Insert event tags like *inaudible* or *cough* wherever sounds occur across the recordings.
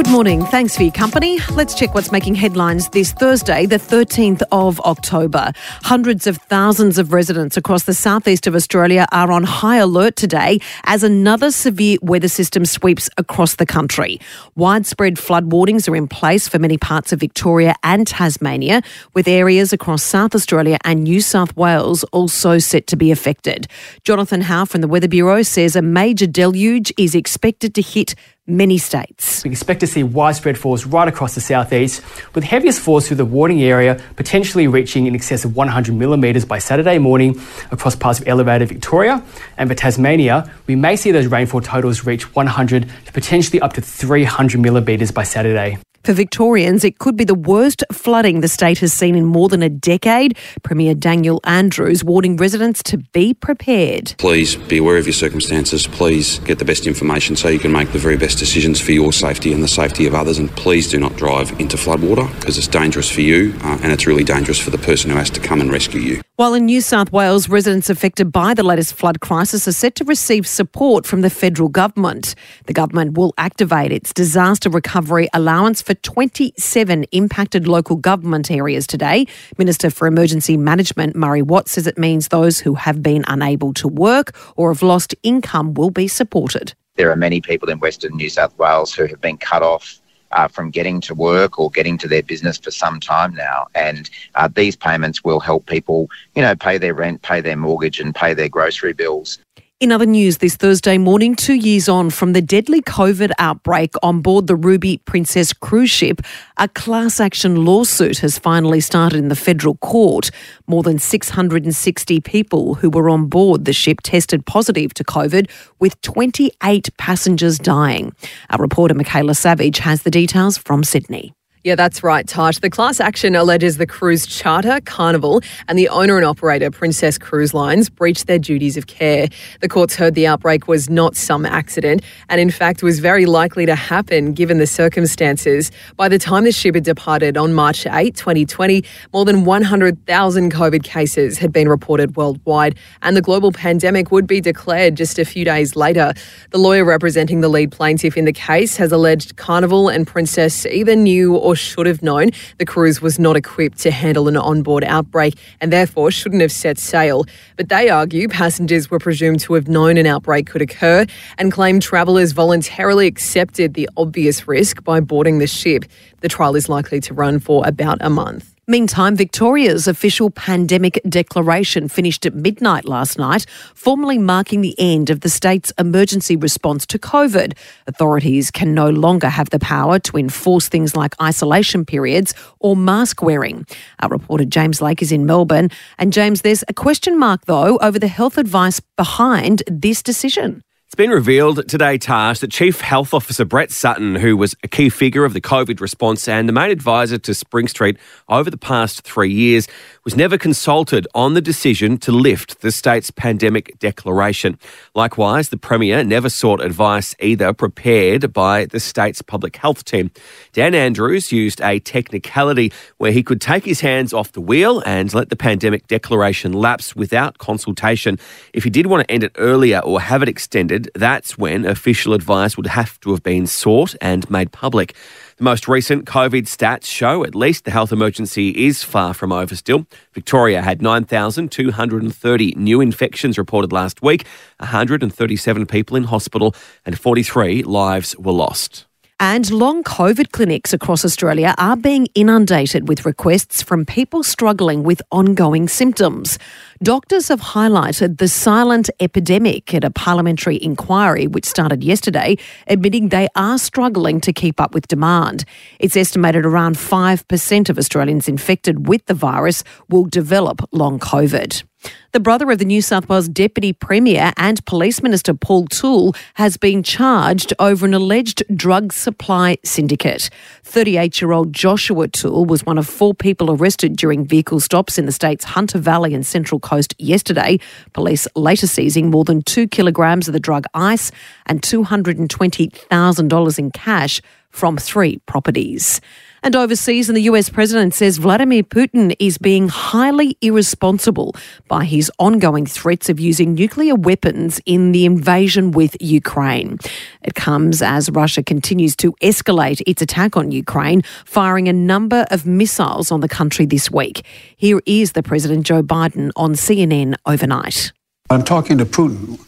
Good morning. Thanks for your company. Let's check what's making headlines this Thursday, the 13th of October. Hundreds of thousands of residents across the southeast of Australia are on high alert today as another severe weather system sweeps across the country. Widespread flood warnings are in place for many parts of Victoria and Tasmania, with areas across South Australia and New South Wales also set to be affected. Jonathan How from the Weather Bureau says a major deluge is expected to hit many states. We expect to see widespread falls right across the southeast, with heaviest falls through the warning area potentially reaching in excess of 100 millimetres by Saturday morning across parts of elevated Victoria. And for Tasmania, we may see those rainfall totals reach 100 to potentially up to 300 millimetres by Saturday. For Victorians, it could be the worst flooding the state has seen in more than a decade. Premier Daniel Andrews warning residents to be prepared. Please be aware of your circumstances. Please get the best information so you can make the very best decisions for your safety and the safety of others. And please do not drive into floodwater because it's dangerous for you uh, and it's really dangerous for the person who has to come and rescue you. While in New South Wales, residents affected by the latest flood crisis are set to receive support from the federal government. The government will activate its disaster recovery allowance for 27 impacted local government areas today. Minister for Emergency Management Murray Watt says it means those who have been unable to work or have lost income will be supported. There are many people in Western New South Wales who have been cut off uh, from getting to work or getting to their business for some time now. And uh, these payments will help people, you know, pay their rent, pay their mortgage, and pay their grocery bills. In other news this Thursday morning, two years on from the deadly COVID outbreak on board the Ruby Princess cruise ship, a class action lawsuit has finally started in the federal court. More than 660 people who were on board the ship tested positive to COVID, with 28 passengers dying. Our reporter Michaela Savage has the details from Sydney. Yeah, that's right, Tash. The class action alleges the cruise charter, Carnival, and the owner and operator, Princess Cruise Lines, breached their duties of care. The courts heard the outbreak was not some accident and, in fact, was very likely to happen given the circumstances. By the time the ship had departed on March 8, 2020, more than 100,000 COVID cases had been reported worldwide, and the global pandemic would be declared just a few days later. The lawyer representing the lead plaintiff in the case has alleged Carnival and Princess either knew or or should have known the cruise was not equipped to handle an onboard outbreak and therefore shouldn't have set sail. But they argue passengers were presumed to have known an outbreak could occur and claim travellers voluntarily accepted the obvious risk by boarding the ship. The trial is likely to run for about a month. Meantime, Victoria's official pandemic declaration finished at midnight last night, formally marking the end of the state's emergency response to COVID. Authorities can no longer have the power to enforce things like isolation periods or mask wearing. Our reporter James Lake is in Melbourne. And James, there's a question mark, though, over the health advice behind this decision. It's been revealed today, Tash, that Chief Health Officer Brett Sutton, who was a key figure of the COVID response and the main advisor to Spring Street over the past three years, was never consulted on the decision to lift the state's pandemic declaration. Likewise, the Premier never sought advice either prepared by the state's public health team. Dan Andrews used a technicality where he could take his hands off the wheel and let the pandemic declaration lapse without consultation. If he did want to end it earlier or have it extended, that's when official advice would have to have been sought and made public. The most recent COVID stats show at least the health emergency is far from over still. Victoria had 9,230 new infections reported last week, 137 people in hospital, and 43 lives were lost. And long COVID clinics across Australia are being inundated with requests from people struggling with ongoing symptoms. Doctors have highlighted the silent epidemic at a parliamentary inquiry which started yesterday, admitting they are struggling to keep up with demand. It's estimated around 5% of Australians infected with the virus will develop long COVID. The brother of the New South Wales Deputy Premier and Police Minister Paul Toole has been charged over an alleged drug supply syndicate. 38 year old Joshua Toole was one of four people arrested during vehicle stops in the state's Hunter Valley and Central Coast yesterday. Police later seizing more than two kilograms of the drug ice and $220,000 in cash from three properties. And overseas, and the US president says Vladimir Putin is being highly irresponsible by his ongoing threats of using nuclear weapons in the invasion with Ukraine. It comes as Russia continues to escalate its attack on Ukraine, firing a number of missiles on the country this week. Here is the President Joe Biden on CNN overnight. I'm talking to Putin.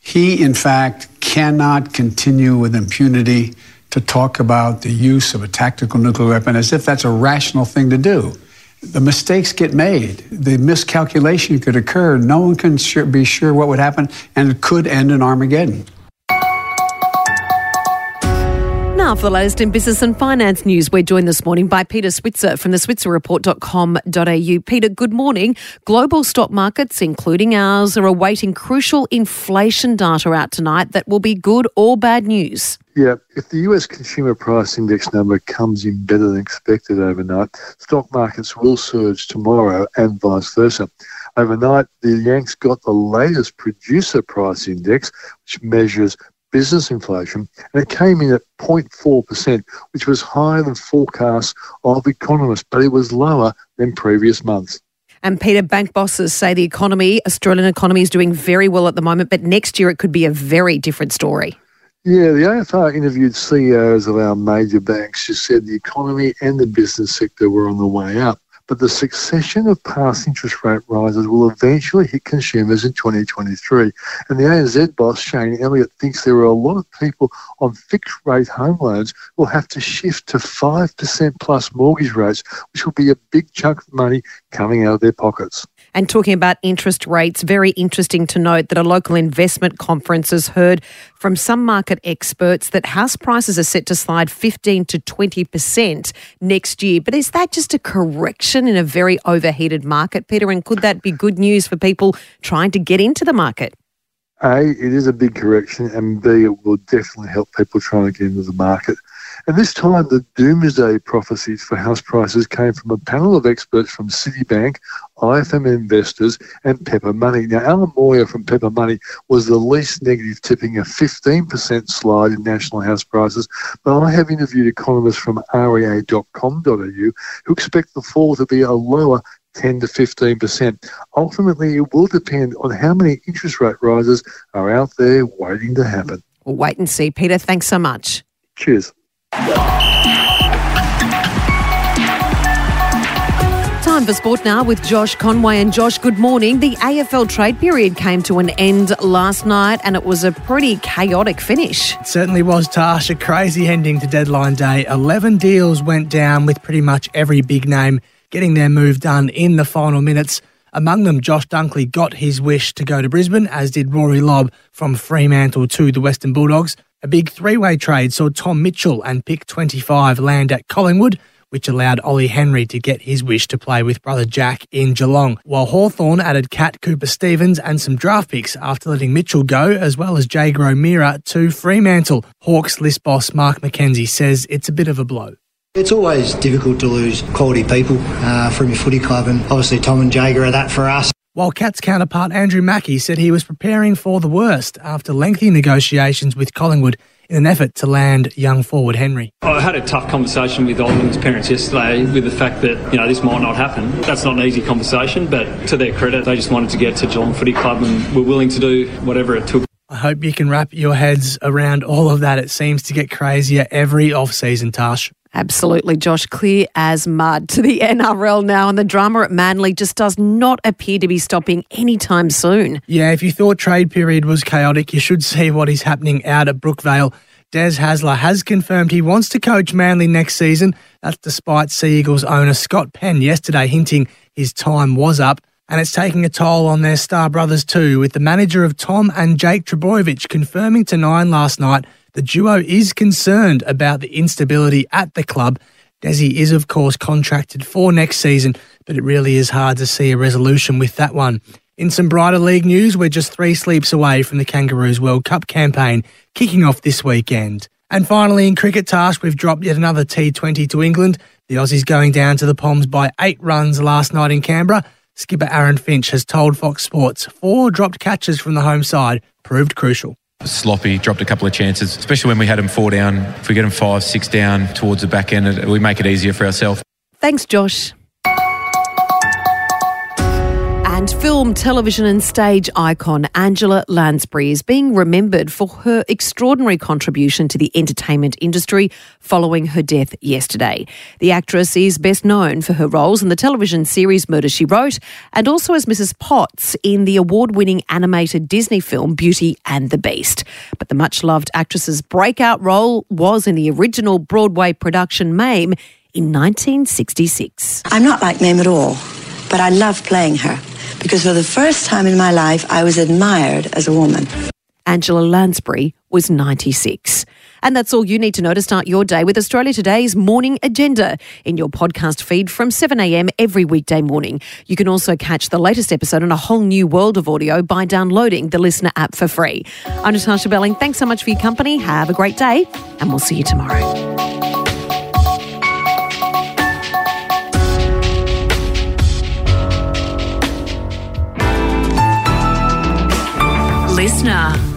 He, in fact, cannot continue with impunity to talk about the use of a tactical nuclear weapon as if that's a rational thing to do. The mistakes get made. The miscalculation could occur. No one can be sure what would happen, and it could end in Armageddon. Now, for the latest in business and finance news, we're joined this morning by Peter Switzer from the switzerreport.com.au. Peter, good morning. Global stock markets, including ours, are awaiting crucial inflation data out tonight that will be good or bad news. Yeah, if the US Consumer Price Index number comes in better than expected overnight, stock markets will surge tomorrow and vice versa. Overnight, the Yanks got the latest Producer Price Index, which measures business inflation, and it came in at 0.4%, which was higher than forecasts of economists, but it was lower than previous months. And Peter, bank bosses say the economy, Australian economy, is doing very well at the moment, but next year it could be a very different story. Yeah, the AFR interviewed CEOs of our major banks who said the economy and the business sector were on the way up but the succession of past interest rate rises will eventually hit consumers in 2023. And the ANZ boss, Shane Elliott, thinks there are a lot of people on fixed rate home loans will have to shift to 5% plus mortgage rates, which will be a big chunk of money coming out of their pockets. And talking about interest rates, very interesting to note that a local investment conference has heard from some market experts that house prices are set to slide 15 to 20% next year. But is that just a correction in a very overheated market, Peter? And could that be good news for people trying to get into the market? A, it is a big correction, and B, it will definitely help people trying to get into the market. And this time, the doomsday prophecies for house prices came from a panel of experts from Citibank, IFM Investors, and Pepper Money. Now, Alan Moyer from Pepper Money was the least negative, tipping a 15% slide in national house prices. But I have interviewed economists from rea.com.au who expect the fall to be a lower 10 to 15%. Ultimately, it will depend on how many interest rate rises are out there waiting to happen. We'll wait and see. Peter, thanks so much. Cheers. Time for sport now with Josh Conway. And Josh, good morning. The AFL trade period came to an end last night and it was a pretty chaotic finish. It certainly was, Tash. A crazy ending to deadline day. 11 deals went down with pretty much every big name getting their move done in the final minutes. Among them, Josh Dunkley got his wish to go to Brisbane, as did Rory Lobb from Fremantle to the Western Bulldogs. A big three way trade saw Tom Mitchell and pick 25 land at Collingwood, which allowed Ollie Henry to get his wish to play with brother Jack in Geelong, while Hawthorn added Cat Cooper Stephens and some draft picks after letting Mitchell go, as well as Jaeger O'Meara to Fremantle. Hawks list boss Mark McKenzie says it's a bit of a blow. It's always difficult to lose quality people uh, from your footy club, and obviously Tom and Jaeger are that for us. While Cats counterpart Andrew Mackie said he was preparing for the worst after lengthy negotiations with Collingwood in an effort to land young forward Henry. I had a tough conversation with Oliver's parents yesterday with the fact that, you know, this might not happen. That's not an easy conversation, but to their credit, they just wanted to get to Geelong Footy Club and were willing to do whatever it took. I hope you can wrap your heads around all of that. It seems to get crazier every off-season, Tash. Absolutely, Josh. Clear as mud to *laughs* the NRL now, and the drama at Manly just does not appear to be stopping anytime soon. Yeah, if you thought trade period was chaotic, you should see what is happening out at Brookvale. Des Hasler has confirmed he wants to coach Manly next season. That's despite Sea Eagles owner Scott Penn yesterday hinting his time was up. And it's taking a toll on their star brothers too, with the manager of Tom and Jake Trbojevic confirming to Nine last night the duo is concerned about the instability at the club. Desi is, of course, contracted for next season, but it really is hard to see a resolution with that one. In some brighter league news, we're just three sleeps away from the Kangaroos World Cup campaign kicking off this weekend. And finally, in cricket Tash, we've dropped yet another T20 to England. The Aussies going down to the Poms by eight runs last night in Canberra. Skipper Aaron Finch has told Fox Sports four dropped catches from the home side proved crucial. Sloppy, dropped a couple of chances, especially when we had them four down. If we get them five, six down towards the back end, we make it easier for ourselves. Thanks, Josh. And film, television, and stage icon Angela Lansbury is being remembered for her extraordinary contribution to the entertainment industry following her death yesterday. The actress is best known for her roles in the television series Murder She Wrote and also as Mrs. Potts in the award winning animated Disney film Beauty and the Beast. But the much loved actress's breakout role was in the original Broadway production Mame in 1966. I'm not like Mame at all, but I love playing her because for the first time in my life, I was admired as a woman. Angela Lansbury was 96. And that's all you need to know to start your day with Australia Today's morning agenda in your podcast feed from 7am every weekday morning. You can also catch the latest episode on a whole new world of audio by downloading the LiSTNR app for free. I'm Natasha Belling. Thanks so much for your company. Have a great day, and we'll see you tomorrow. LiSTNR.